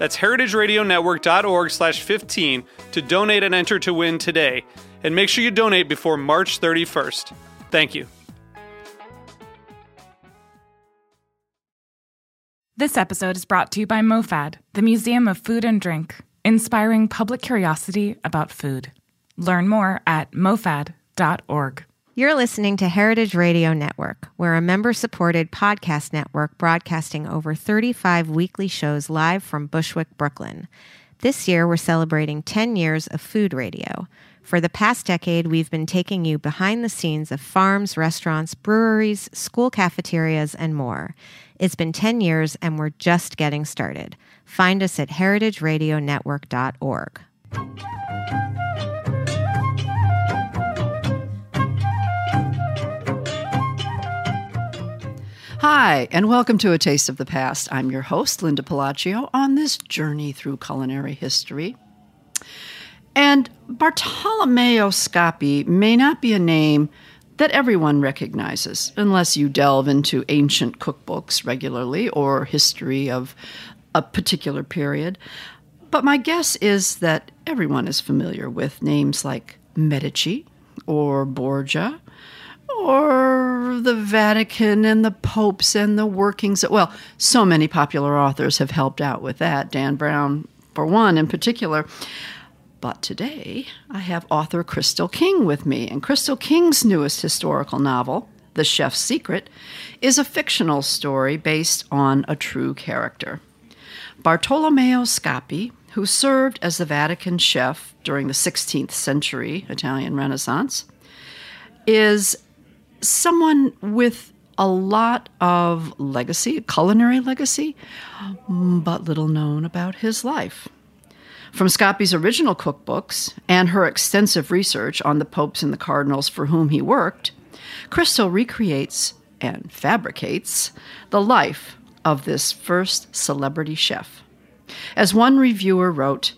That's heritageradionetwork.org slash 15 to donate and enter to win today. And make sure you donate before March 31st. Thank you. This episode is brought to you by MoFad, the Museum of Food and Drink, inspiring public curiosity about food. Learn more at mofad.org. You're listening to Heritage Radio Network, where a member supported podcast network broadcasting over 35 weekly shows live from Bushwick, Brooklyn. This year, we're celebrating 10 years of food radio. For the past decade, we've been taking you behind the scenes of farms, restaurants, breweries, school cafeterias, and more. It's been 10 years, and we're just getting started. Find us at heritageradionetwork.org. Hi, and welcome to A Taste of the Past. I'm your host, Linda Pelaccio, on this journey through culinary history. And Bartolomeo Scappi may not be a name that everyone recognizes unless you delve into ancient cookbooks regularly or history of a particular period. But my guess is that everyone is familiar with names like Medici or Borgia or the Vatican and the popes and the workings. Of, well, so many popular authors have helped out with that. Dan Brown, for one, in particular. But today, I have author Crystal King with me, and Crystal King's newest historical novel, The Chef's Secret, is a fictional story based on a true character. Bartolomeo Scappi, who served as the Vatican chef during the 16th century Italian Renaissance, is someone with a lot of legacy, culinary legacy, but little known about his life. From Scappi's original cookbooks and her extensive research on the popes and the cardinals for whom he worked, Crystal recreates and fabricates the life of this first celebrity chef. As one reviewer wrote,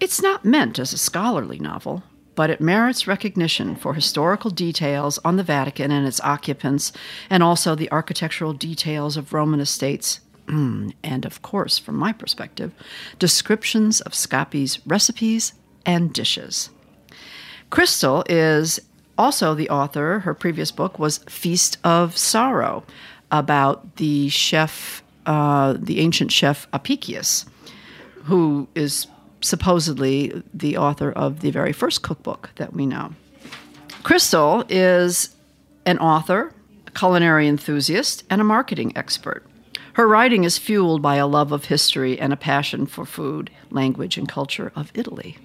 it's not meant as a scholarly novel, but it merits recognition for historical details on the Vatican and its occupants, and also the architectural details of Roman estates. And of course, from my perspective, descriptions of Scappi's recipes and dishes. Crystal is also the author, her previous book was Feast of Sorrow, about the chef, uh, the ancient chef Apicius, who is supposedly the author of the very first cookbook that we know. Crystal is an author, a culinary enthusiast, and a marketing expert. Her writing is fueled by a love of history and a passion for food, language, and culture of Italy.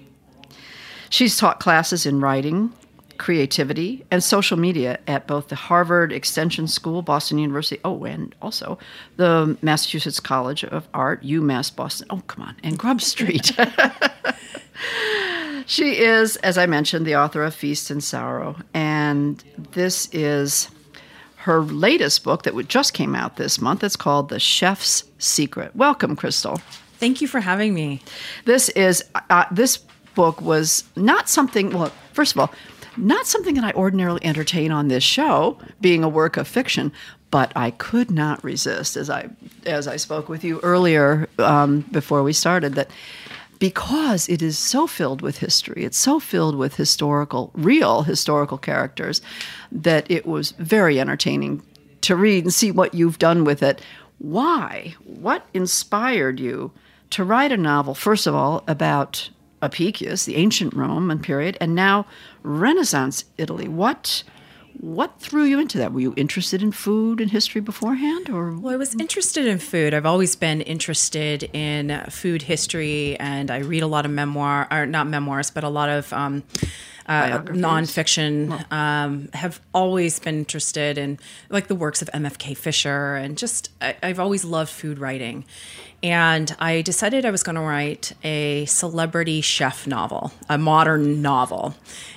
She's taught classes in writing, creativity, and social media at both the Harvard Extension School, Boston University, oh, and also the Massachusetts College of Art, UMass Boston. Oh, come on, and Grub Street. she is, as I mentioned, the author of Feast and Sorrow, and this is her latest book that just came out this month. It's called The Chef's Secret. Welcome, Crystal. Thank you for having me. This is uh, this book was not something. Well, first of all, not something that I ordinarily entertain on this show, being a work of fiction, but I could not resist, as I as I spoke with you earlier um, before we started, that because it is so filled with history, it's so filled with historical, real historical characters, that it was very entertaining to read and see what you've done with it. Why? What inspired you to write a novel, first of all, about Apicius, the ancient Roman period, and now Renaissance Italy. What what threw you into that? Were you interested in food and history beforehand, or Well, I was interested in food. I've always been interested in food history, and I read a lot of memoir, or not memoirs, but a lot of um, uh, nonfiction. Um, have always been interested in like the works of MFK Fisher, and just I, I've always loved food writing. And I decided I was going to write a celebrity chef novel, a modern novel,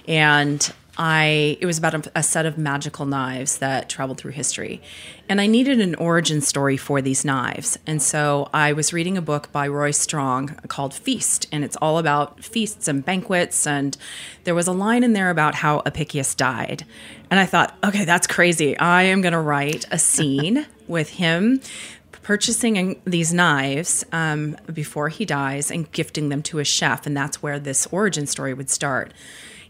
and I it was about a, a, set of magical knives that traveled through history, and I needed an origin story for these knives. And so I was reading a book by Roy Strong called Feast, and it's all about feasts and banquets. And there was a line in there about how Apicius died, and I thought, okay, that's crazy. I am going to write a scene with him purchasing these knives um, before he dies and gifting them to a chef, and that's where this origin story would start.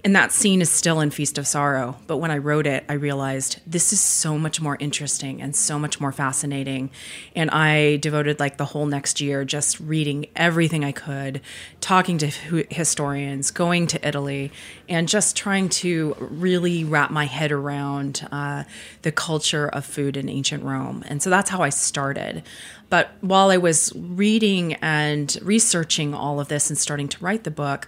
And that scene is still in Feast of Sorrow. But when I wrote it, I realized this is so much more interesting and so much more fascinating. And I devoted like the whole next year just reading everything I could, talking to historians, going to Italy, and just trying to really wrap my head around uh, the culture of food in ancient Rome. And so that's how I started. But while I was reading and researching all of this and starting to write the book,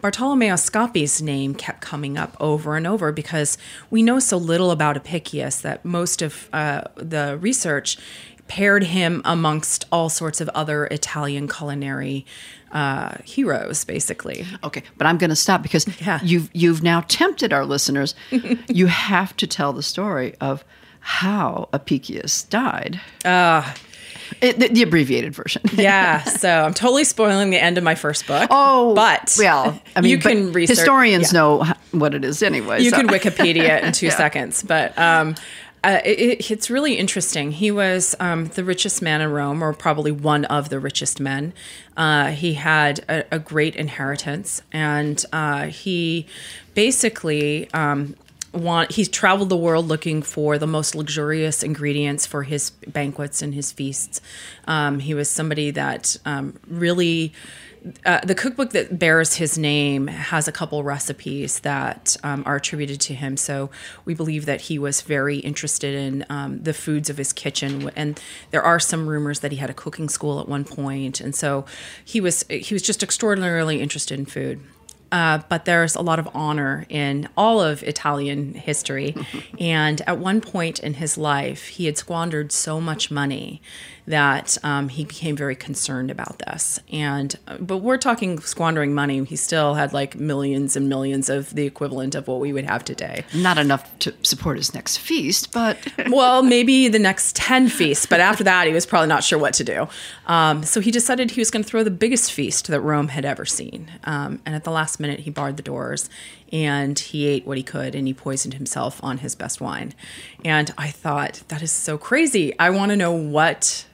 Bartolomeo Scappi's name kept coming up over and over because we know so little about Apicius that most of uh, the research paired him amongst all sorts of other Italian culinary uh, heroes, basically. Okay, but I'm going to stop because Yeah. you've you've now tempted our listeners. you have to tell the story of how Apicius died. Uh, It, the, the abbreviated version. yeah, so I'm totally spoiling the end of my first book. Oh, but well, I mean, you can research. Historians yeah. know what it is anyway. you so- can Wikipedia it in two seconds, but um, uh, it- it's really interesting. He was um, the richest man in Rome, or probably one of the richest men. Uh, he had a, a great inheritance, and uh, he basically. Um, Want, he's traveled the world looking for the most luxurious ingredients for his banquets and his feasts. Um, he was somebody that um, really uh, the cookbook that bears his name has a couple recipes that um, are attributed to him. So we believe that he was very interested in um, the foods of his kitchen, and there are some rumors that he had a cooking school at one point. and so he was he was just extraordinarily interested in food. Uh, but there's a lot of honor in all of Italian history. and at one point in his life, he had squandered so much money that um, he became very concerned about this. And but we're talking squandering money. He still had like millions and millions of the equivalent of what we would have today. Not enough to support his next feast, but well, maybe the next 10 feasts, but after that, he was probably not sure what to do. Um, so he decided he was going to throw the biggest feast that Rome had ever seen. Um, and at the last minute, he barred the doors and he ate what he could and he poisoned himself on his best wine. And I thought, that is so crazy. I want to know what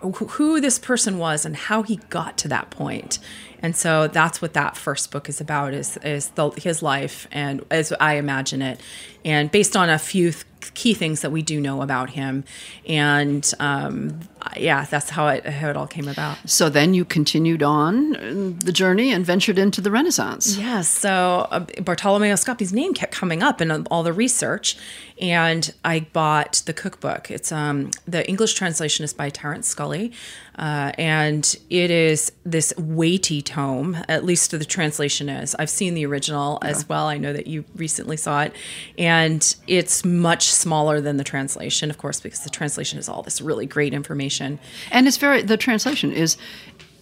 who this person was and how he got to that point. And so that's what that first book is about is is the, his life and as I imagine it and based on a few th- key things that we do know about him and um, yeah that's how it how it all came about. so then you continued on uh, the journey and ventured into the Renaissance. Yes. So uh, Bartolomeo Scappi's name kept coming up in all the research, and I bought the cookbook. It's um, the English translation is by Terence Scully, uh, and it is this weighty tome. At least the translation is. I've seen the original as well. I know that you recently saw it, and it's much smaller than the translation, of course, because the translation is all this really great information. And it's very the translation is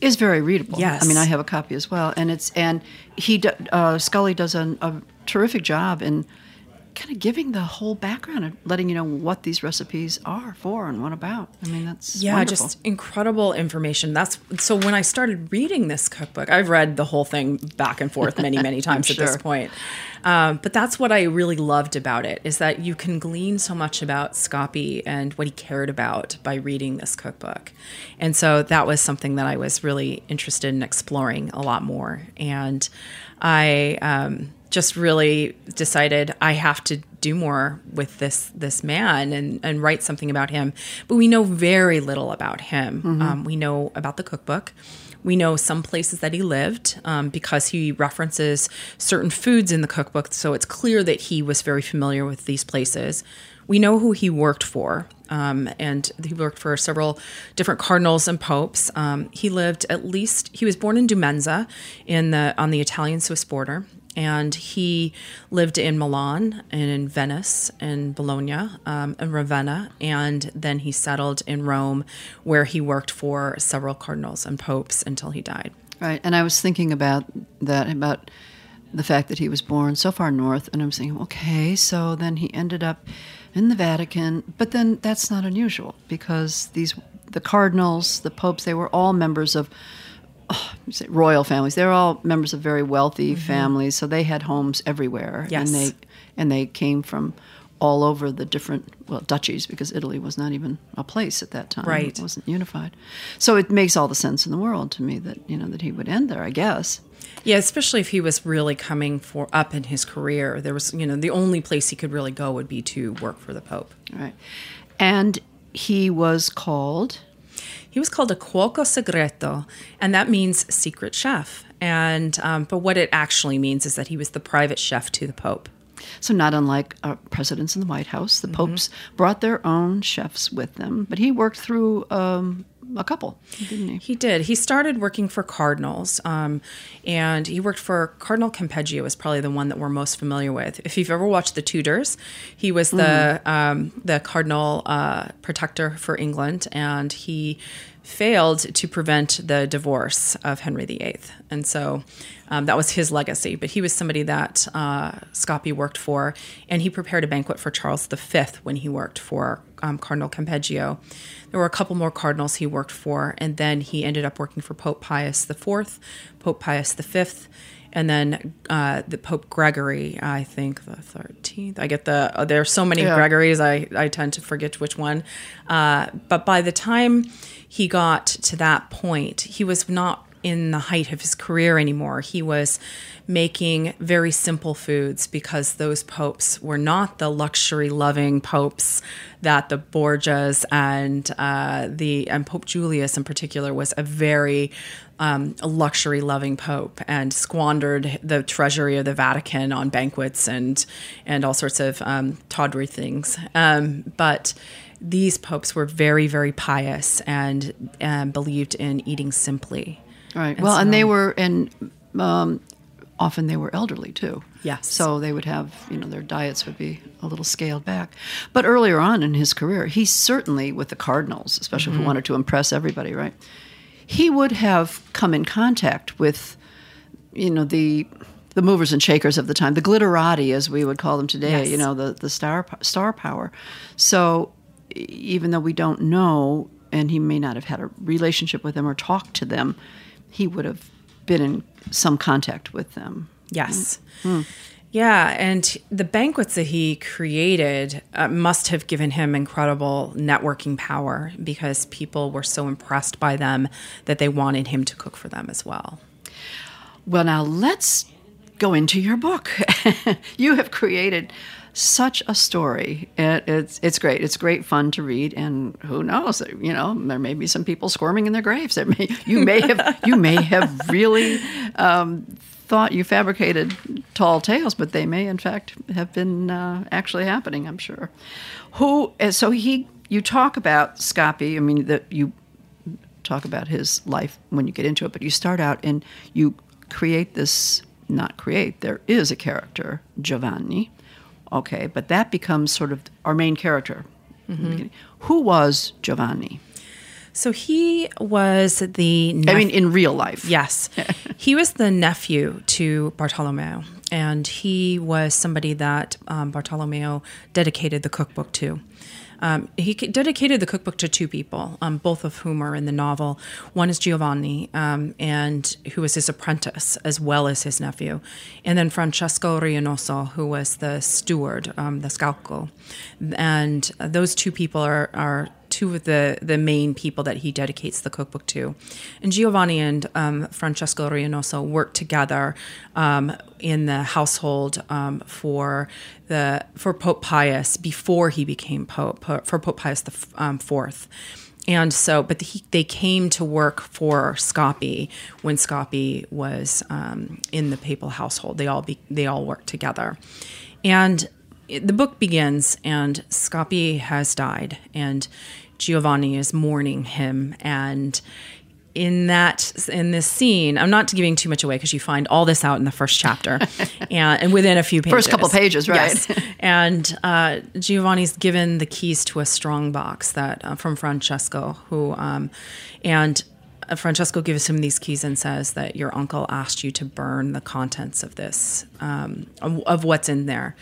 is very readable. Yes. I mean I have a copy as well, and it's and he uh, Scully does an, a terrific job in kind of giving the whole background and letting you know what these recipes are for and what about. I mean that's yeah wonderful. just incredible information. That's so when i started reading this cookbook i've read the whole thing back and forth many many times at this point. Um, but that's what i really loved about it is that you can glean so much about scappi and what he cared about by reading this cookbook. And so that was something that i was really interested in exploring a lot more. And i um, just really decided I have to do more with this this man and and write something about him. But we know very little about him. Um, we know about the cookbook. We know some places that he lived um, because he references certain foods in the cookbook, so it's clear that he was very familiar with these places. We know who he worked for, um, and he worked for several different cardinals and popes. Um, he lived at least he was born in Dumenza, in the on the Italian-Swiss border, and he lived in Milan and in Venice and Bologna um, and Ravenna, and then he settled in Rome, where he worked for several cardinals and popes until he died. Right. And I was thinking about that, about the fact that he was born so far north, and I'm saying, okay, so then he ended up in the Vatican, but then that's not unusual because these the cardinals, the popes, they were all members of oh, royal families. They're all members of very wealthy mm-hmm. families, so they had homes everywhere, Yes. and they and they came from all over the different well duchies because Italy was not even a place at that time. Right. It wasn't unified. So it makes all the sense in the world to me that you know that he would end there. I guess. Yeah, especially if he was really coming for up in his career. There was, you know, the only place he could really go would be to work for the Pope. Right. And he was called He was called a cuoco segreto, and that means secret chef. And um, but what it actually means is that he was the private chef to the Pope. so not unlike uh, presidents in the White House. The popes brought their own chefs with them, but he worked through um, a couple, didn't he? He did. He started working for cardinals, um, and he worked for Cardinal Campeggio. is probably the one that we're most familiar with. If you've ever watched The Tudors, he was the um, the cardinal uh, protector for England, and he failed to prevent the divorce of Henry VIII, and so um, that was his legacy. But he was somebody that uh, worked for, and he prepared a banquet for Charles V when he worked for um, Cardinal Campeggio. There were a couple more cardinals he worked for, and then he ended up working for Pope Pius IV, Pope Pius V, and then uh, the Pope Gregory, I think the thirteenth. I get the uh, there are so many Yeah. Gregories, I I tend to forget which one. Uh, but by the time he got to that point, he was not in the height of his career anymore. He was making very simple foods because those popes were not the luxury loving popes that the Borgias and uh, the and Pope Julius in particular was a very um, luxury loving pope and squandered the treasury of the Vatican on banquets and and all sorts of um, tawdry things. Um, but these popes were very very pious and um, believed in eating simply. Right. And well, and they were, and um, often they were elderly too. Yes. So they would have, you know, their diets would be a little scaled back. But earlier on in his career, he certainly, with the Cardinals, especially if he wanted to impress everybody, right? He would have come in contact with, you know, the the movers and shakers of the time, the glitterati, as we would call them today. Yes. You know, the the star star power. So even though we don't know, and he may not have had a relationship with them or talked to them, he would have been in some contact with them. Yes. Yeah, and the banquets that he created uh, must have given him incredible networking power because people were so impressed by them that they wanted him to cook for them as well. Well, now let's go into your book. you have created such a story. It, it's it's great. It's great fun to read, and who knows? You know, there may be some people squirming in their graves. There may you may have you may have really um, thought you fabricated tall tales, but they may in fact have been uh, actually happening. I'm sure. Who? uh, So he. You talk about Scappi. I mean that you talk about his life when you get into it, but you start out and you create this, not create, there is a character, Giovanni. Okay, but that becomes sort of our main character. beginning. Who was Giovanni? So he was the I mean, in real life. Yes. he was the nephew to Bartolomeo, and he was somebody that um, Bartolomeo dedicated the cookbook to. Um, he dedicated the cookbook to two people, um, both of whom are in the novel. One is Giovanni, um, and who was his apprentice as well as his nephew, and then Francesco Reinoso, who was the steward, um, the scalco. And those two people are, are two of the the main people that he dedicates the cookbook to. And Giovanni and um, Francesco Reinoso worked together um, in the household um, for the for Pope Pius before he became pope for Pope Pius the um, fourth. And so, but he, they came to work for Scappi when Scappi was um, in the papal household. They all be, they all worked together, and the book begins, and Scappi has died, and Giovanni is mourning him, and in that in this scene i'm not giving too much away because you find all this out in the first chapter and, and, within a few pages first couple pages right yes. and uh, giovanni's given the keys to a strong box that uh, from francesco who um, and uh, Francesco gives him these keys and says that your uncle asked you to burn the contents of this, um, of what's in there.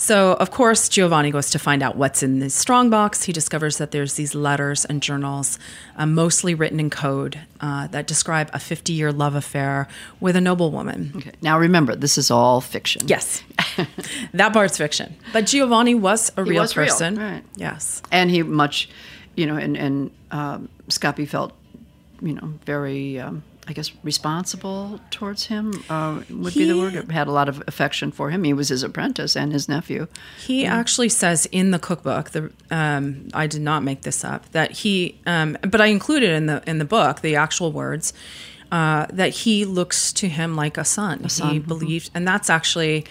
So, of course, Giovanni goes to find out what's in this strongbox. He discovers that there's these letters and journals, uh, mostly written in code, uh, that describe a 50 year love affair with a noblewoman. Okay. Now, remember, this is all fiction. Yes. that part's fiction. But Giovanni was a he real was person. Real. Right. Yes. And he much, you know, and, and um, Scappi felt, you know, very. Um, I guess responsible towards him uh, would he, be the word. Had a lot of affection for him. He was his apprentice and his nephew. He yeah. actually says in the cookbook, the um, I did not make this up, that he, um, but I included in the in the book the actual words. Uh, that he looks to him like a son. A son. He mm-hmm. believed, and that's actually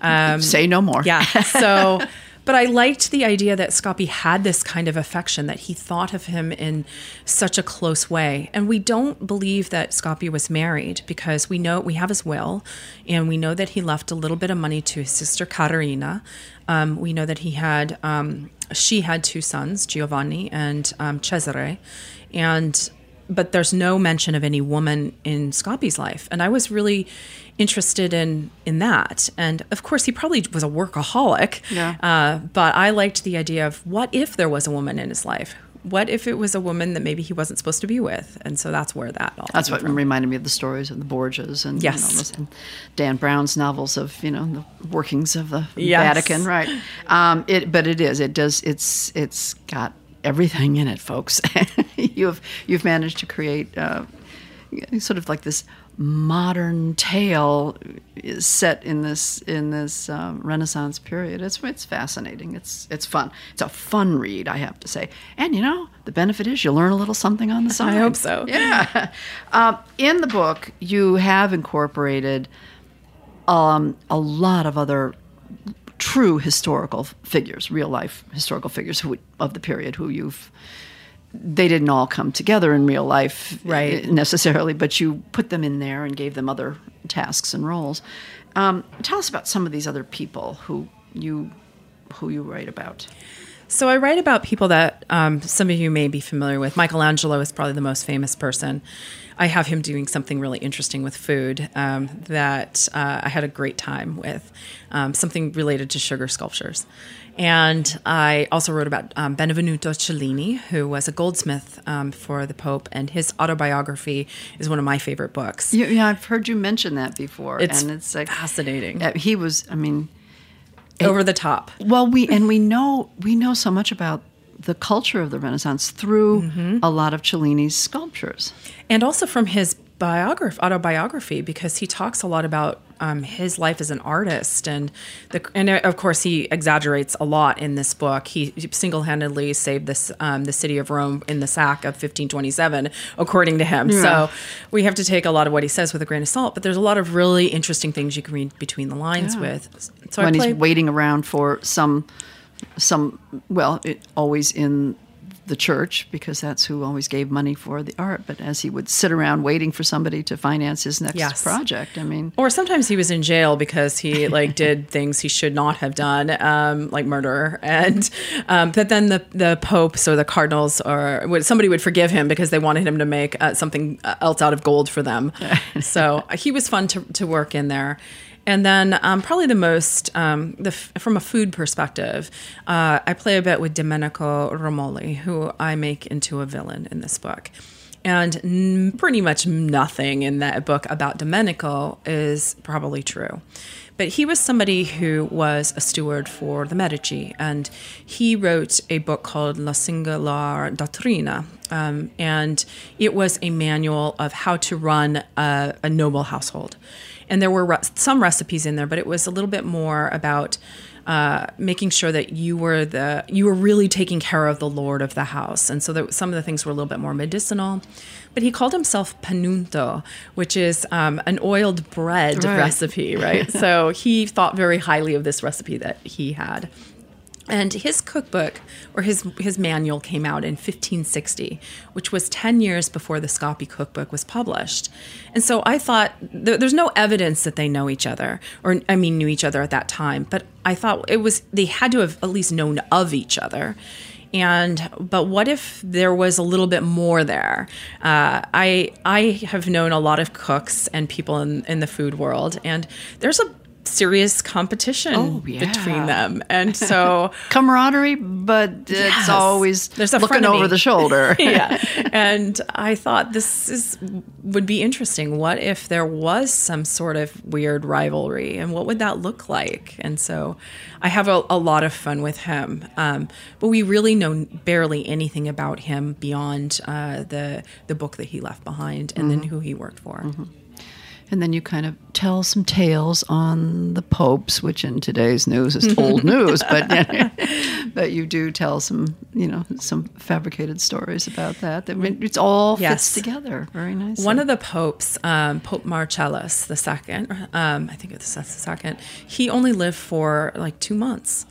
um, say no more. Yeah. So But I liked the idea that Scappi had this kind of affection, that he thought of him in such a close way. And we don't believe that Scappi was married because we know we have his will and we know that he left a little bit of money to his sister Caterina. Um, we know that he had, um, she had two sons, Giovanni and um, Cesare. And but there's no mention of any woman in Scappi's life. And I was really interested in in that. And of course, he probably was a workaholic. Yeah. Uh, but I liked the idea of what if there was a woman in his life? What if it was a woman that maybe he wasn't supposed to be with? And so that's where that all. That's what from. reminded me of the stories of the Borgias and yes, you know, Dan Brown's novels of you know the workings of the yes. Vatican, right? Um, it, but it is. It does. It's it's got everything in it, folks. you've you've managed to create uh, sort of like this modern tale set in this in this um, Renaissance period. It's it's fascinating. It's it's fun. It's a fun read, I have to say. And you know, the benefit is you learn a little something on the side. I hope so. Yeah. Um, in the book, you have incorporated um, a lot of other true historical figures, real life historical figures who of the period who you've they didn't all come together in real life right. necessarily, but you put them in there and gave them other tasks and roles. Um, tell us about some of these other people who you who you write about. So I write about people that um, some of you may be familiar with. Michelangelo is probably the most famous person. I have him doing something really interesting with food um, that uh, I had a great time with, um, something related to sugar sculptures. And I also wrote about um, Benvenuto Cellini, who was a goldsmith um, for the Pope, and his autobiography is one of my favorite books. Yeah, yeah I've heard you mention that before, it's and it's like fascinating. He was, I mean, over it, the top. Well, we and we know we know so much about the culture of the Renaissance through mm-hmm. a lot of Cellini's sculptures, and also from his biography, autobiography, because he talks a lot about um, his life as an artist, and the and uh, of course he exaggerates a lot in this book. He single handedly saved this um, the city of Rome in the sack of 1527, according to him. Yeah. So we have to take a lot of what he says with a grain of salt. But there's a lot of really interesting things you can read between the lines yeah. with. So when play- he's waiting around for some some well, it, always in the church because that's who always gave money for the art. But as he would sit around waiting for somebody to finance his next yes. project, I mean, or sometimes he was in jail because he like did things he should not have done, um, like murder. And um, but then the the popes or the cardinals or somebody would forgive him because they wanted him to make uh, something else out of gold for them. so he was fun to to work in there. And then um, probably the most, um, the f- from a food perspective, uh, I play a bit with Domenico Romoli, who I make into a villain in this book. And n- pretty much nothing in that book about Domenico is probably true. But he was somebody who was a steward for the Medici, and he wrote a book called La Singolar Dottrina. Um, and it was a manual of how to run a, a noble household. And there were re- some recipes in there, but it was a little bit more about uh, making sure that you were the you were really taking care of the lord of the house, and so that some of the things were a little bit more medicinal. But he called himself panunto, which is um, an oiled bread Right. recipe, right? so he thought very highly of this recipe that he had. And his cookbook or his his manual came out in 1560, which was 10 years before the Scappi cookbook was published. And so I thought there, there's no evidence that they know each other or I mean knew each other at that time, but I thought it was they had to have at least known of each other. And but what if there was a little bit more there? Uh, I I have known a lot of cooks and people in, in the food world, and there's a serious competition Oh, yeah. between them. And so camaraderie, but it's Yes. always There's a looking over the shoulder. yeah. And I thought this is would be interesting. What if there was some sort of weird rivalry and what would that look like? And so I have a, a lot of fun with him. Um, but we really know barely anything about him beyond uh, the the book that he left behind and then who he worked for. And then you kind of tell some tales on the popes, which in today's news is old news, but but you do tell some, you know, some fabricated stories about that. I mean, it's all Yes. fits together very nicely. One of the popes, um, Pope Marcellus the second, um, I think it's that's the second. He only lived for like two months,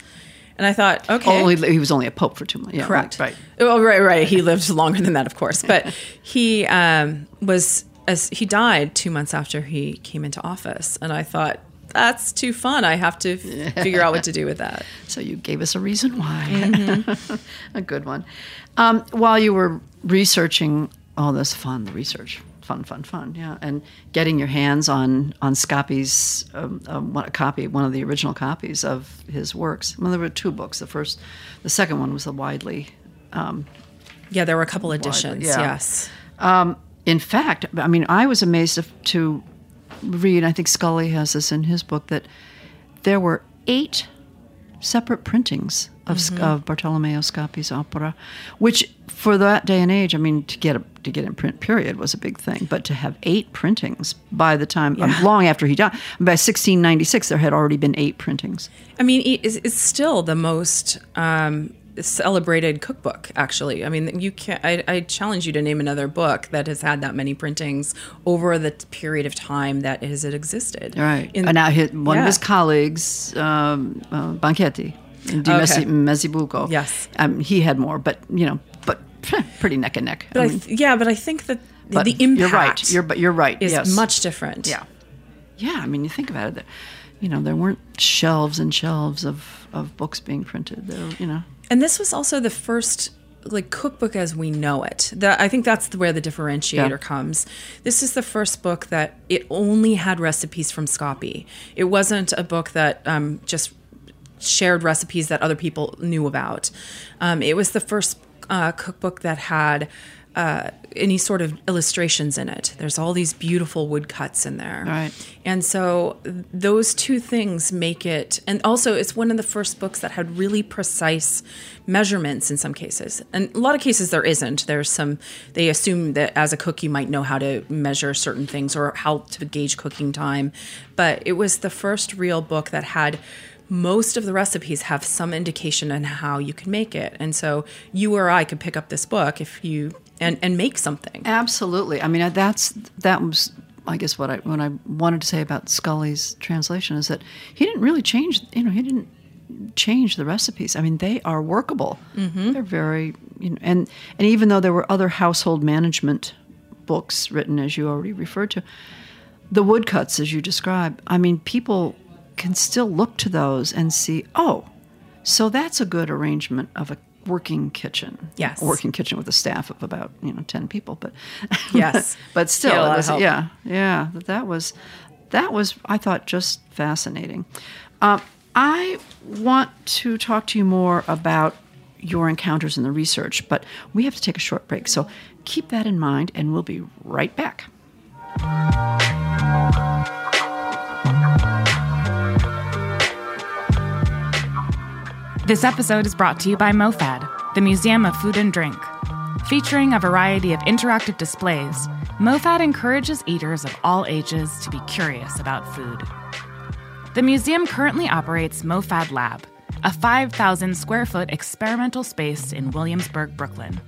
and I thought, okay, only he was only a pope for two months. Yeah, correct, Right. Oh, right, right. He lived longer than that, of course, but he um, was as he died two months after he came into office, and I thought. That's too fun. I have to figure out what to do with that. So you gave us a reason why. Mm-hmm. a good one. Um, while you were researching all this fun research, fun, fun, fun, yeah, and getting your hands on on Scappi's um, um, one, a copy, one of the original copies of his works. Well, there were two books. The first, the second one was the widely. Yeah, there were a couple editions. yeah. Yes. In fact, I mean, I was amazed to, to read. I think Scully has this in his book that there were eight separate printings of, Mm-hmm. of Bartolomeo Scappi's opera, which for that day and age, I mean, to get a, to get in print period was a big thing. But to have eight printings by the time, um, long after he died, by 1696, there had already been eight printings. I mean, it's, it's still the most um, celebrated cookbook. Actually, I mean, you can I, I challenge you to name another book that has had that many printings over the period of time that has it existed. Right. In- and now his, one of his colleagues, um, uh, Banchetti, Di Okay. Messisbugo. Yes. Um, he had more, but, you know, but pretty neck and neck. but I I mean, th- yeah, but I think that the- but the impact You're right. You're, but you're right. is yes. much different. Yeah. Yeah. I mean, you think about it. You know, there weren't shelves and shelves of, of books being printed. There, you know. And this was also the first like cookbook as we know it. That I think that's where the differentiator Yeah. comes. This is the first book that it only had recipes from Scappi. It wasn't a book that um, just shared recipes that other people knew about. Um, it was the first uh, cookbook that had uh, any sort of illustrations in it. There's all these beautiful woodcuts in there. Right. And so those two things make it, and also it's one of the first books that had really precise measurements in some cases. And a lot of cases there isn't. There's some, they assume that as a cook you might know how to measure certain things or how to gauge cooking time. But it was the first real book that had most of the recipes have some indication on how you can make it. And so you or I could pick up this book if you, and, and make something. Absolutely. I mean, that's that was, I guess, what I what I wanted to say about Scully's translation is that he didn't really change. You know, he didn't change the recipes. I mean, they are workable. Mm-hmm. They're very, you know, and and even though there were other household management books written, as you already referred to, the woodcuts, as you described. I mean, people can still look to those and see, oh, so that's a good arrangement of a working kitchen. Yes. A working kitchen with a staff of about you know ten people, but Yes. but still, Yeah, it was, yeah, yeah. That that was that was I thought just fascinating. Um, I want to talk to you more about your encounters in the research, but we have to take a short break. So keep that in mind, and we'll be right back. This episode is brought to you by MoFad, the Museum of Food and Drink. Featuring a variety of interactive displays, MoFad encourages eaters of all ages to be curious about food. The museum currently operates MoFad Lab, a 5,000 square foot experimental space in Williamsburg, Brooklyn,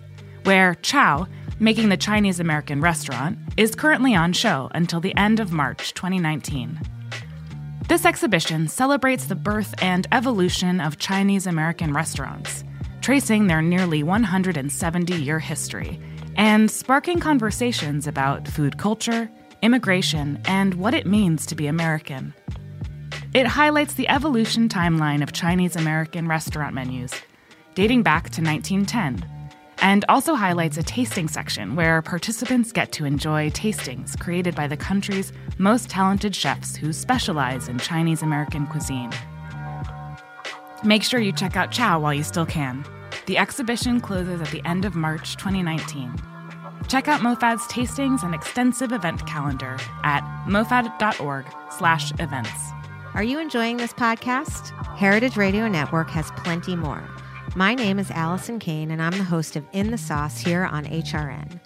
where Chow, making the Chinese American restaurant, is currently on show until the end of March 2019. This exhibition celebrates the birth and evolution of Chinese American restaurants, tracing their nearly 170 year history and sparking conversations about food culture, immigration, and what it means to be American. It highlights the evolution timeline of Chinese American restaurant menus, dating back to 1910, and also highlights a tasting section where participants get to enjoy tastings created by the country's most talented chefs who specialize in Chinese American cuisine. Make sure you check out Chow while you still can. The exhibition closes at the end of March 2019. Check out MoFad's tastings and extensive event calendar at mofad.org/events. Are you enjoying this podcast? Heritage Radio Network has plenty more. My name is Allison Kane, and I'm the host of In the Sauce here on HRN.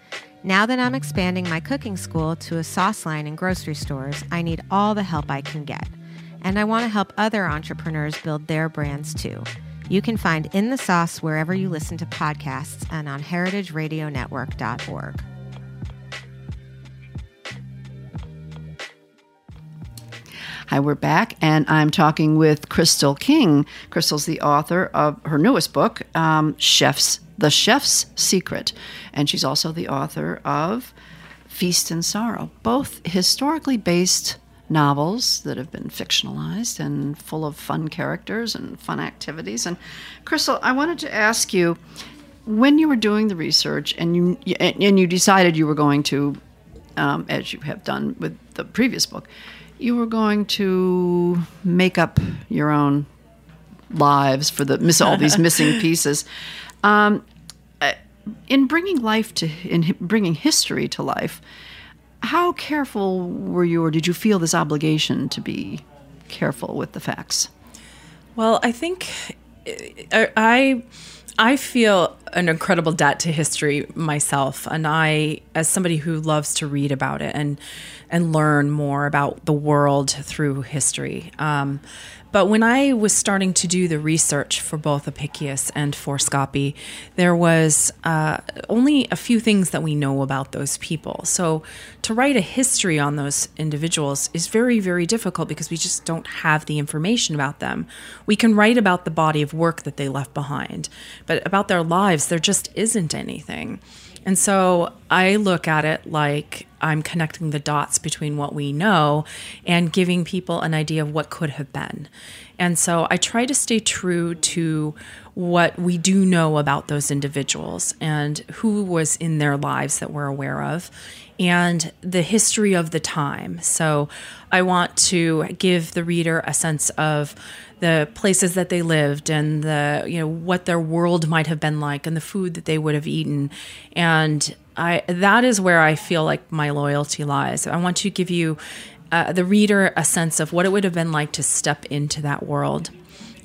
Now that I'm expanding my cooking school to a sauce line in grocery stores, I need all the help I can get. And I want to help other entrepreneurs build their brands too. You can find In the Sauce wherever you listen to podcasts and on heritageradionetwork.org. Hi, we're back, and I'm talking with Crystal King. Crystal's the author of her newest book, um, Chef's The Chef's Secret, and she's also the author of Feast and Sorrow, both historically based novels that have been fictionalized and full of fun characters and fun activities. And Crystal, I wanted to ask you when you were doing the research and you and you decided you were going to, um, as you have done with the previous book, you were going to make up your own lives for the miss all these missing pieces. Um, uh, in bringing life to in bringing history to life, how careful were you, or did you feel this obligation to be careful with the facts? Well, I think uh, I I feel an incredible debt to history myself, and I, as somebody who loves to read about it and and learn more about the world through history. Um, but when I was starting to do the research for both Apicius and for Scappi, there was uh, only a few things that we know about those people. So to write a history on those individuals is very, very difficult because we just don't have the information about them. We can write about the body of work that they left behind, but about their lives, there just isn't anything. And so I look at it like I'm connecting the dots between what we know and giving people an idea of what could have been. And so I try to stay true to what we do know about those individuals and who was in their lives that we're aware of and the history of the time. So I want to give the reader a sense of the places that they lived and the you know what their world might have been like and the food that they would have eaten and I that is where I feel like my loyalty lies. I want to give you uh, the reader a sense of what it would have been like to step into that world.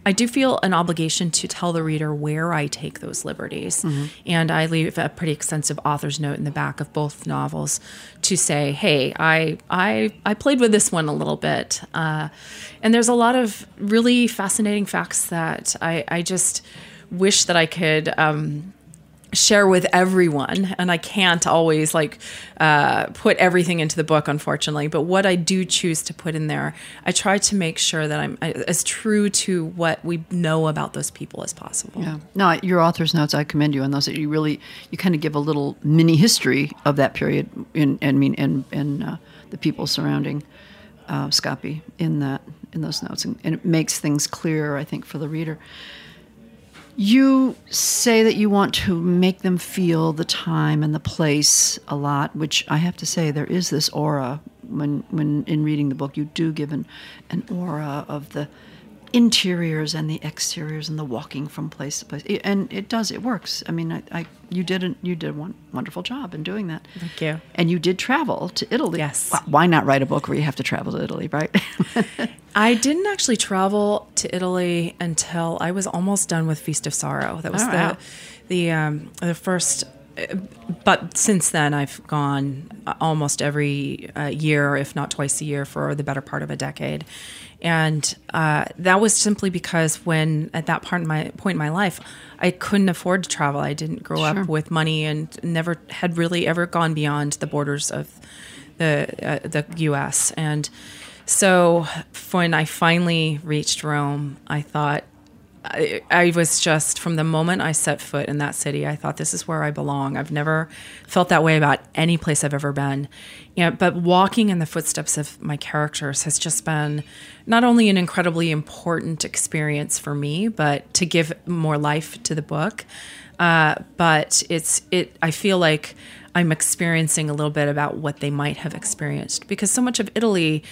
I do feel an obligation to tell the reader where I take those liberties. Mm-hmm. And I leave a pretty extensive author's note in the back of both novels to say, hey, I, I, I played with this one a little bit. Uh, and there's a lot of really fascinating facts that I, I just wish that I could um, share with everyone and i can't always like uh, put everything into the book unfortunately but what i do choose to put in there i try to make sure that i'm as true to what we know about those people as possible. Yeah. No your author's notes i commend you on those that you really you kind of give a little mini history of that period in and mean and and uh, the people surrounding uh, Scappi in that in those notes and, and it makes things clearer i think for the reader you say that you want to make them feel the time and the place a lot, which I have to say there is this aura when when in reading the book you do give an, an aura of the interiors and the exteriors and the walking from place to place. And it does, it works. I mean, I, I you did a, you did one wonderful job in doing that. Thank you. And you did travel to Italy. Yes. Why not write a book where you have to travel to Italy, right? I didn't actually travel to Italy until I was almost done with Feast of Sorrow. That was Oh, the wow. the um, the first. But since then, I've gone almost every uh, year, if not twice a year, for the better part of a decade, and uh, that was simply because when at that part in my point in my life, I couldn't afford to travel. I didn't grow Sure. up with money and never had really ever gone beyond the borders of the uh, the U.S. and so when I finally reached Rome, I thought I, was just from the moment I set foot in that city, I thought this is where I belong. I've never felt that way about any place I've ever been. Yeah, but walking in the footsteps of my characters has just been not only an incredibly important experience for me, but to give more life to the book. Uh, but it's it. I feel like I'm experiencing a little bit about what they might have experienced because so much of Italy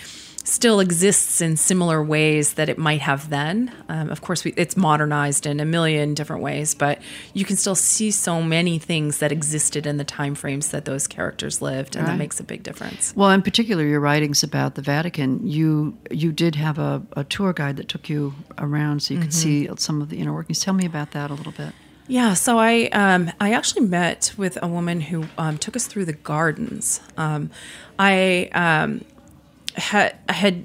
still exists in similar ways that it might have then. Um, of course, we, it's modernized in a million different ways, but you can still see so many things that existed in the time frames that those characters lived, and that makes a big difference. well, in particular, your writings about the Vatican, you you did have a, a tour guide that took you around so you could see some of the inner workings. Tell me about that a little bit. Yeah, so I um, I actually met with a woman who um, took us through the gardens. Um, I um, had had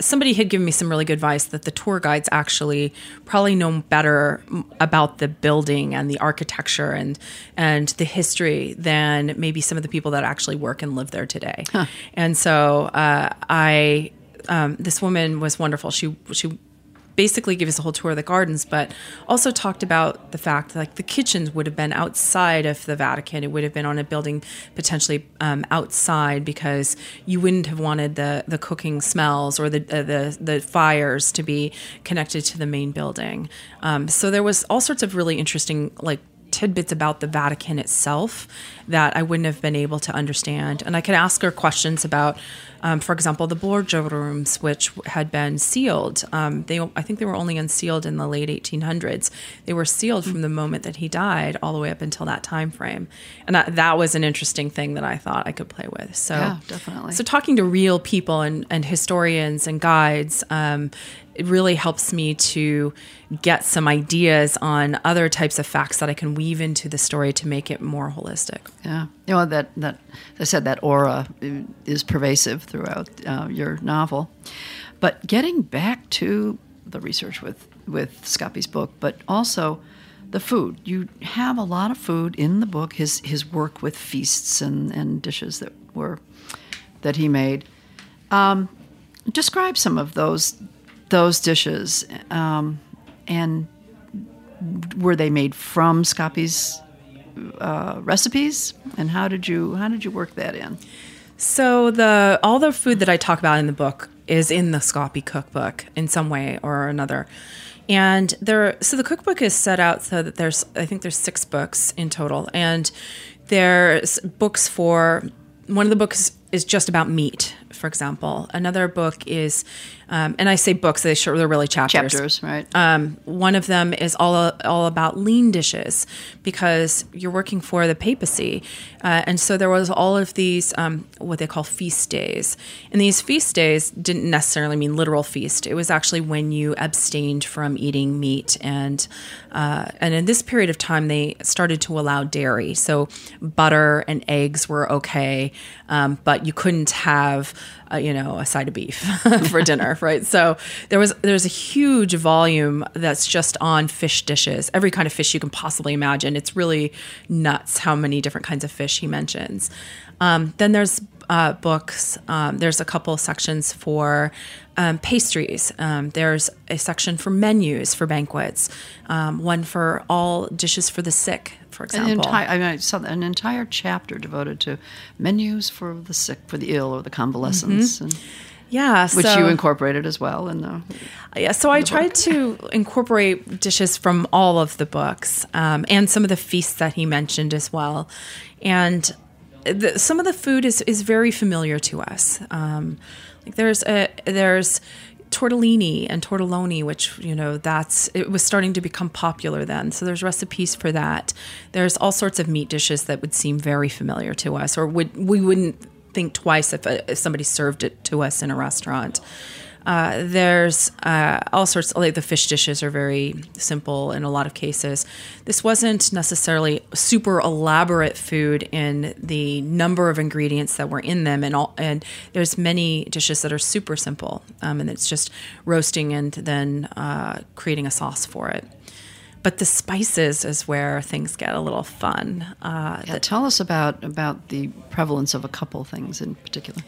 somebody had given me some really good advice that the tour guides actually probably know better about the building and the architecture and and the history than maybe some of the people that actually work and live there today. And so uh, I um, this woman was wonderful. She she basically gave us a whole tour of the gardens, but also talked about the fact that like the kitchens would have been outside of the Vatican. It would have been on a building potentially um, outside because you wouldn't have wanted the the cooking smells or the uh, the the fires to be connected to the main building. Um, so there was all sorts of really interesting like tidbits about the Vatican itself that I wouldn't have been able to understand. And I could ask her questions about, um, for example, the Borgia rooms, which had been sealed. Um, they, I think they were only unsealed in the late 1800s. They were sealed from the moment that he died all the way up until that time frame. And that, that was an interesting thing that I thought I could play with. So, Yeah, definitely. So talking to real people and, and historians and guides, um, it really helps me to get some ideas on other types of facts that I can weave into the story to make it more holistic. Yeah, you know that that I said that aura is pervasive throughout uh, your novel. But getting back to the research with with Scappi's book, but also the food. You have a lot of food in the book. His his work with feasts and and dishes that were that he made. Um, describe some of those those dishes, um, and were they made from Scappi's uh, recipes? And how did you how did you work that in? So the all the food that I talk about in the book is in the Scappi cookbook in some way or another. And there so the cookbook is set out so that there's I think there's six books in total and there's books for one of the books is just about meat, for example. Another book is um, and I say books, they sure they're really chapters. Chapters, right? Um, one of them is all all about lean dishes because you're working for the papacy, uh, and so there was all of these um, what they call feast days, and these feast days didn't necessarily mean literal feast. It was actually when you abstained from eating meat, and uh, and in this period of time they started to allow dairy, so butter and eggs were okay, um, you couldn't have uh, you know a side of beef for dinner, right? So there was there's a huge volume that's just on fish dishes, every kind of fish you can possibly imagine. It's really nuts how many different kinds of fish he mentions. Um, then there's uh, books. Um, there's a couple sections for um, pastries. Um, there's a section for menus for banquets. Um, one for all dishes for the sick, for An example. entire, I mean, saw an entire chapter devoted to menus for the sick, for the ill, or the convalescents, and, yeah, which so- you incorporated as well in the. Yeah, so I tried to incorporate dishes from all of the books um, and some of the feasts that he mentioned as well. And the, some of the food is, is very familiar to us. Um, like there's a there's tortellini and tortelloni, which you know that's it was starting to become popular then. So there's recipes for that. There's all sorts of meat dishes that would seem very familiar to us, or would we wouldn't think twice if, uh, if somebody served it to us in a restaurant. Uh, there's uh, all sorts like the fish dishes are very simple in a lot of cases. This wasn't necessarily super elaborate food in the number of ingredients that were in them, and all. And there's many dishes that are super simple, um, and it's just roasting and then uh, creating a sauce for it. But the spices is where things get a little fun. Uh, Yeah, tell us about about the prevalence of a couple things in particular.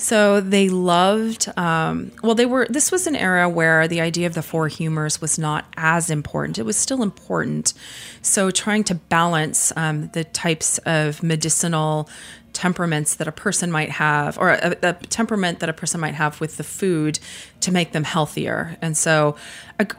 So they loved, um, well, they were, this was an era where the idea of the four humors was not as important. It was still important. So trying to balance um, the types of medicinal temperaments that a person might have, or a, a, temperament that a person might have with the food to make them healthier. And so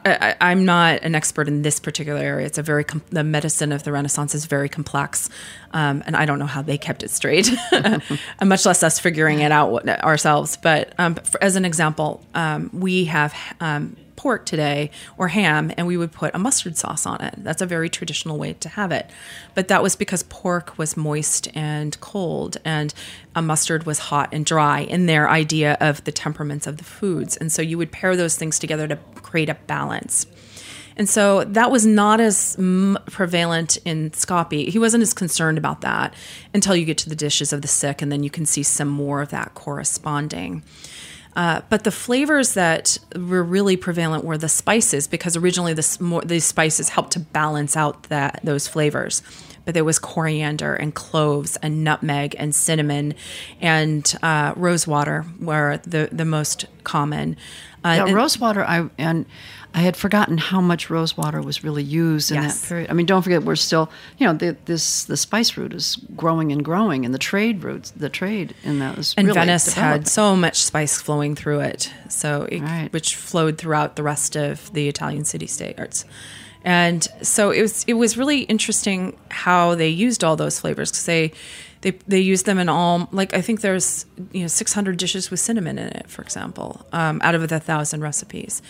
I, am not an expert in this particular area. It's a very, com- the medicine of the Renaissance is very complex. Um, and I don't know how they kept it straight, much less us figuring it out ourselves. But um, for, as an example, um, we have um, pork today or ham and we would put a mustard sauce on it. That's a very traditional way to have it. But that was because pork was moist and cold and a mustard was hot and dry in their idea of the temperaments of the foods. And so you would pair those things together to create a balance. And so that was not as prevalent in Scappi. He wasn't as concerned about that until you get to the dishes of the sick, and then you can see some more of that corresponding. Uh, but the flavors that were really prevalent were the spices because originally this more, these spices helped to balance out that those flavors. But there was coriander and cloves and nutmeg and cinnamon and uh, rosewater were the the most common. Uh, yeah, rosewater. I and I had forgotten how much rose water was really used in yes. that period. I mean, don't forget we're still, you know, the, this the spice route is growing and growing, and the trade routes, the trade in that was and really Venice had so much spice flowing through it, so it, right. which flowed throughout the rest of the Italian city states. And so it was it was really interesting how they used all those flavors because they they they used them in all like I think there's you know 600 dishes with cinnamon in it, for example, um, out of the thousand recipes.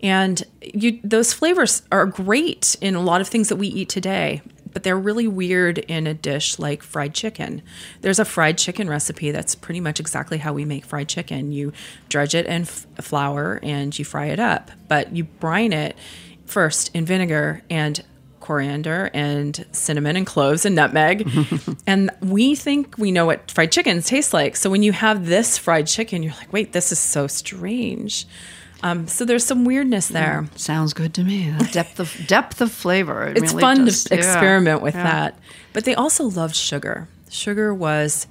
And you, those flavors are great in a lot of things that we eat today, but they're really weird in a dish like fried chicken. There's a fried chicken recipe that's pretty much exactly how we make fried chicken. You dredge it in f- flour and you fry it up, but you brine it first in vinegar and coriander and cinnamon and cloves and nutmeg. and we think we know what fried chickens taste like. So when you have this fried chicken, you're like, wait, this is so strange. Um, so there's some weirdness there. Mm, sounds good to me. The depth of depth of flavor. It it's really fun does. to experiment with yeah. that. But they also loved sugar. Sugar was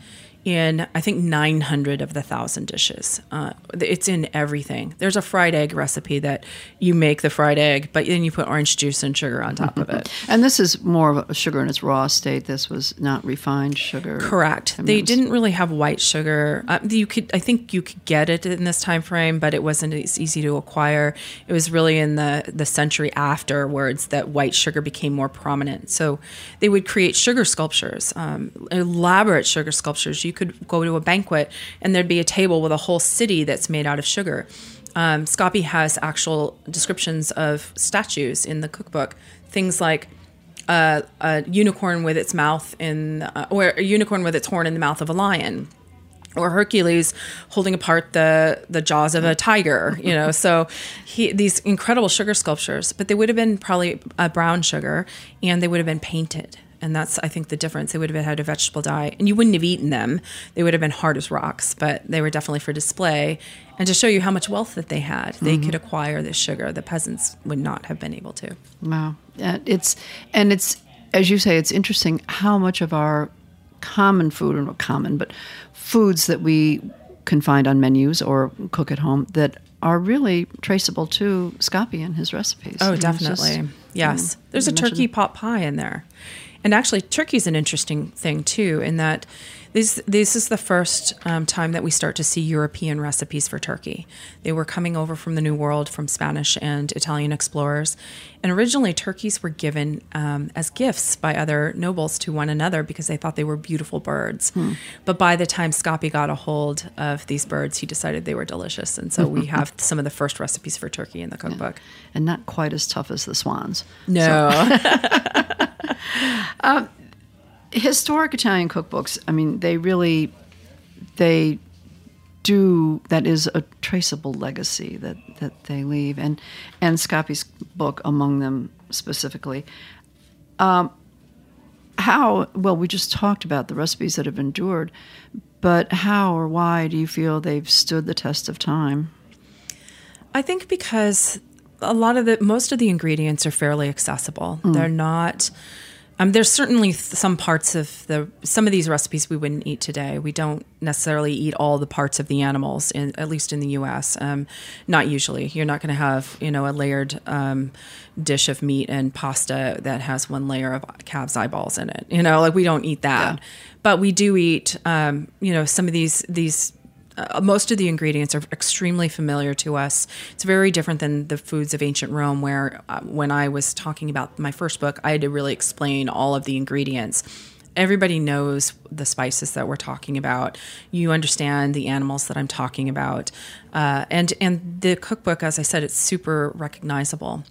in I think 900 of the thousand dishes. Uh, it's in everything. There's a fried egg recipe that you make the fried egg, but then you put orange juice and sugar on top of it. and this is more of a sugar in its raw state. This was not refined sugar. Correct. I mean, they was... didn't really have white sugar. Uh, you could, I think, you could get it in this time frame, but it wasn't as easy to acquire. It was really in the the century afterwards that white sugar became more prominent. So they would create sugar sculptures, um, elaborate sugar sculptures. You could go to a banquet and there'd be a table with a whole city that's made out of sugar. Um, Scappi has actual descriptions of statues in the cookbook, things like uh, a unicorn with its mouth in, uh, or a unicorn with its horn in the mouth of a lion or Hercules holding apart the the jaws of a tiger, you know. so he these incredible sugar sculptures, but they would have been probably a brown sugar, and they would have been painted and that's I think the difference. They would have had a vegetable dye, and you wouldn't have eaten them. They would have been hard as rocks, but they were definitely for display and to show you how much wealth that they had. They mm-hmm. could acquire this sugar. The peasants would not have been able to. Wow, it's and it's as you say, it's interesting how much of our common food, or not common, but foods that we can find on menus or cook at home that are really traceable to Scappi and his recipes. Oh, definitely. Just, yes. You know, There's a turkey pot pie in there. And actually, turkey's an interesting thing too, in that This this is the first um, time that we start to see European recipes for turkey. They were coming over from the New World, from Spanish and Italian explorers, and originally turkeys were given um, as gifts by other nobles to one another because they thought they were beautiful birds. But by the time Scappi got a hold of these birds, he decided they were delicious, and so we have some of the first recipes for turkey in the cookbook. and not quite as tough as the swans. No, historic Italian cookbooks, I mean, they really they do that is a traceable legacy that that they leave, and and Scappi's book among them specifically. Um, how well we just talked about the recipes that have endured, but how or why do you feel they've stood the test of time? I think because a lot of the most of the ingredients are fairly accessible. They're not. Um, there's certainly th- some parts of the some of these recipes we wouldn't eat today. We don't necessarily eat all the parts of the animals, in, at least in the U.S. Um, not usually. You're not going to have you know a layered um, dish of meat and pasta that has one layer of calves eyeballs in it. You know, like we don't eat that, but we do eat. Um, you know, some of these these uh, most of the ingredients are extremely familiar to us. It's very different than the foods of ancient Rome, where uh, when I was talking about my first book, I had to really explain all of the ingredients. Everybody knows the spices that we're talking about. You understand the animals that I'm talking about, uh, and and the cookbook, as I said, it's super recognizable.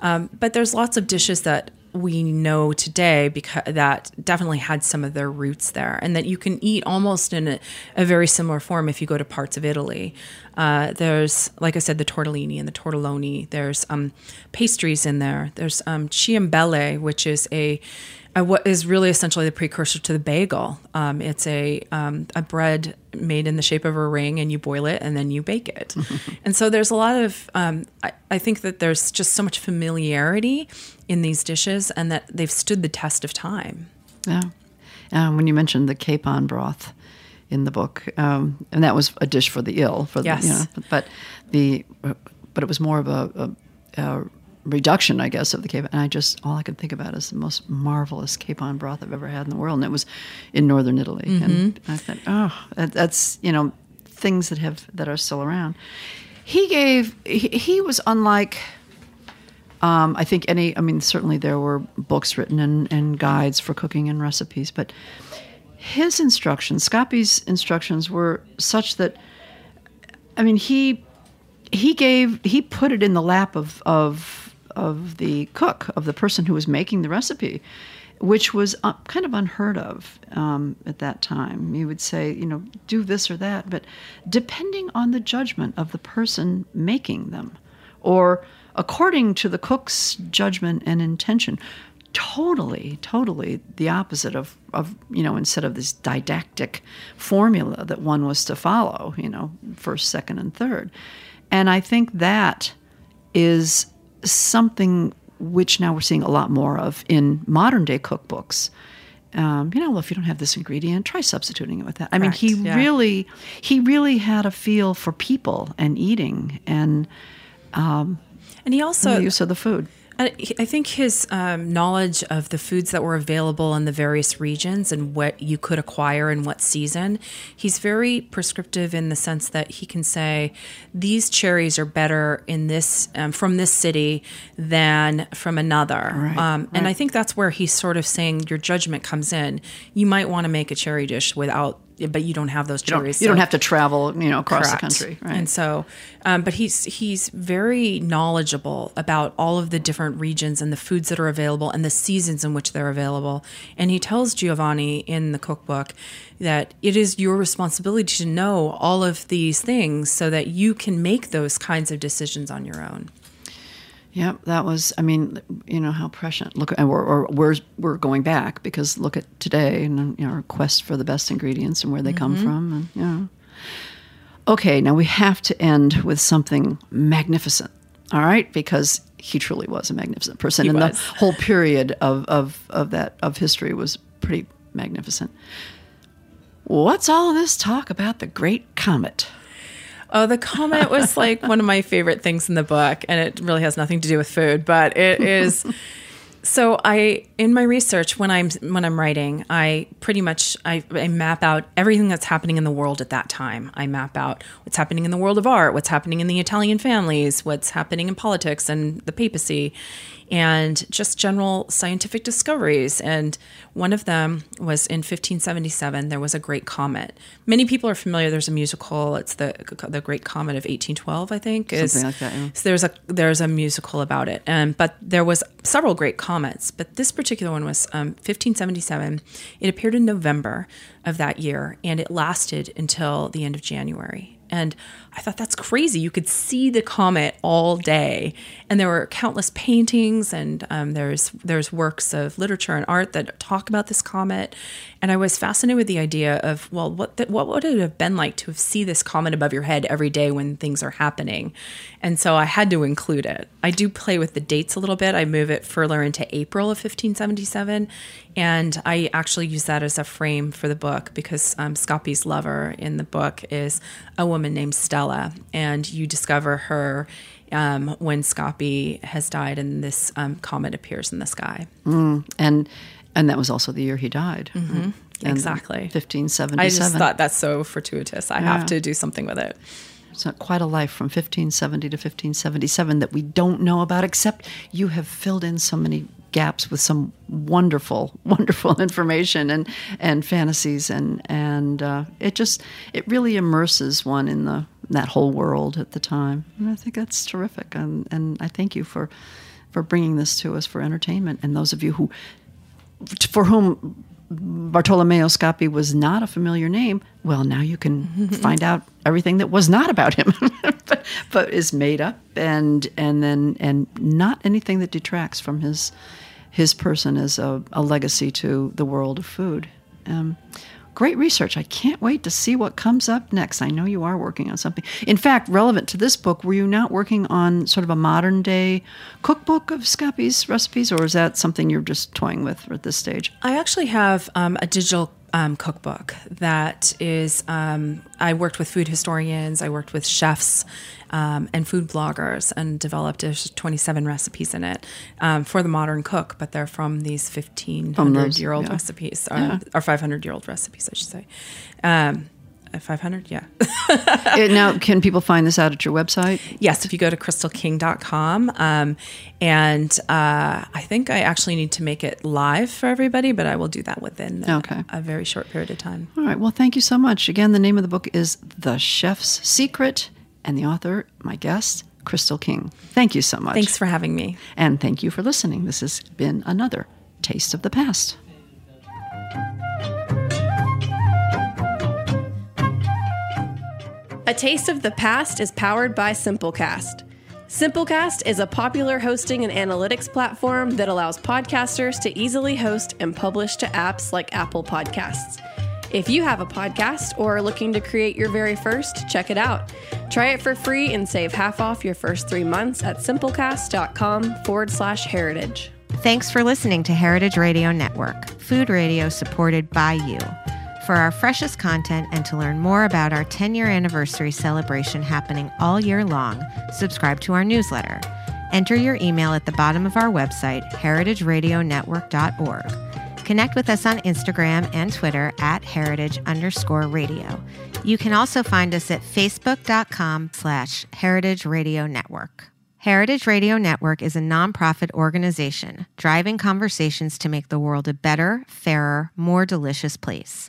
Um, but there's lots of dishes that we know today because that definitely had some of their roots there and that you can eat almost in a, a very similar form if you go to parts of italy. Uh, there's like i said the tortellini and the tortelloni. There's um, pastries in there. There's um, ciambelle which is a, a what is really essentially the precursor to the bagel um, it's a, um, a bread made in the shape of a ring and you boil it and then you bake it and so there's a lot of um, I, I think that there's just so much familiarity in these dishes and that they've stood the test of time Yeah. Um, when you mentioned the capon broth in the book, um, and that was a dish for the ill, for Yes. the, you know, but the but it was more of a, a, a reduction, I guess, of the capon. And I just all I could think about is the most marvelous capon broth I've ever had in the world, and it was in northern Italy. And I thought, oh, that, that's you know things that have that are still around. He gave he, he was unlike um, I think any, I mean, certainly there were books written and, and guides for cooking and recipes, but his instructions, Scappi's instructions were such that, I mean, he he gave he put it in the lap of of of the cook of the person who was making the recipe, which was uh, kind of unheard of um, at that time. You would say, you know, do this or that, but depending on the judgment of the person making them, or according to the cook's judgment and intention totally totally the opposite of of you know instead of this didactic formula that one was to follow you know first second and third and i think that is something which now we're seeing a lot more of in modern day cookbooks um, you know, well, if you don't have this ingredient, try substituting it with that. I mean, he yeah. really, he really had a feel for people and eating and and he also the use of the food. I I think his um, knowledge of the foods that were available in the various regions and what you could acquire in what season, he's very prescriptive in the sense that he can say these cherries are better in this um, from this city than from another. Right, um, And right. I think that's where he's sort of saying your judgment comes in. You might want to make a cherry dish without, but you don't have those You don't, cherries. you don't have to travel, you know, across Correct. the country, right? And so, um, but he's he's very knowledgeable about all of the different regions and the foods that are available and the seasons in which they're available. And he tells Giovanni in the cookbook that it is your responsibility to know all of these things so that you can make those kinds of decisions on your own. Yep, that was. I mean, you know how prescient. Look, and we're, or we're we're going back because look at today and you know, our quest for the best ingredients and where they come mm-hmm. from, and you know. Okay, now we have to end with something magnificent. All right, because he truly was a magnificent person, He and was. the whole period of, of of that of history was pretty magnificent. What's all this talk about the Great Comet? Oh, the comment was like one of my favorite things in the book, and it really has nothing to do with food, but it is. So I, in my research, when I'm when I'm writing, I pretty much I, I, map out everything that's happening in the world at that time. I map out what's happening in the world of art, what's happening in the Italian families, what's happening in politics and the papacy, and just general scientific discoveries. And one of them was in 1577. There was a great comet. Many people are familiar. There's a musical. It's the the Great Comet of 1812, I think. Something is, like that. Yeah. So there's a there's a musical about it. And but there was several great comets, but this particular one was um, 1577. It appeared in November of that year, and it lasted until the end of January. And I thought that's crazy. You could see the comet all day, and there were countless paintings, and um, there's there's works of literature and art that talk about this comet. And I was fascinated with the idea of well, what the, what would it have been like to see this comet above your head every day when things are happening? And so I had to include it. I do play with the dates a little bit. I move it further into April of 1577, and I actually use that as a frame for the book because um, Scappi's lover in the book is a woman named Stella, and you discover her um, when Scappi has died and this um, comet appears in the sky. Mm, and and that was also the year he died. Mm-hmm. Exactly. 1577. I just thought that's so fortuitous. I yeah. have to do something with it. It's not quite a life from 1570 to 1577 that we don't know about, except you have filled in so many gaps with some wonderful, wonderful information and and fantasies, and and uh, it just it really immerses one in the that whole world at the time. And I think that's terrific, and and I thank you for for bringing this to us for entertainment. And those of you who for whom Bartolomeo Scappi was not a familiar name, well, now you can find out everything that was not about him, but, but, is made up, and and then and not anything that detracts from his his person as a, a legacy to the world of food. Um, great research. I can't wait to see what comes up next. I know you are working on something. In fact, relevant to this book, were you not working on sort of a modern day cookbook of Scappi's recipes, or is that something you're just toying with at this stage? I actually have um, a digital um, cookbook that is um, i worked with food historians i worked with chefs um, and food bloggers and developed 27 recipes in it um, for the modern cook but they're from these 1500 year old yeah. recipes or, yeah. or 500 year old recipes i should say um, 500 yeah. Now can people find this out at your website? Yes if you go to crystalking.com um, and uh, i think i actually need to make it live for everybody but i will do that within okay. a, a very short period of time. All right. Well thank you so much. Again the name of the book is the chef's secret and the author my guest crystal king. Thank you so much. Thanks for having me. And thank you for listening. This has been another taste of the past A Taste of the Past is powered by Simplecast. Simplecast is a popular hosting and analytics platform that allows podcasters to easily host and publish to apps like Apple Podcasts. If you have a podcast or are looking to create your very first, check it out. Try it for free and save half off your first three months at simplecast.com forward slash heritage. Thanks for listening to Heritage Radio Network, food radio supported by you. For our freshest content and to learn more about our 10 year anniversary celebration happening all year long, subscribe to our newsletter. Enter your email at the bottom of our website, heritageradionetwork.org. Connect with us on Instagram and Twitter at heritage underscore radio. You can also find us at facebook.com slash heritage radio network. Heritage Radio Network is a nonprofit organization driving conversations to make the world a better, fairer, more delicious place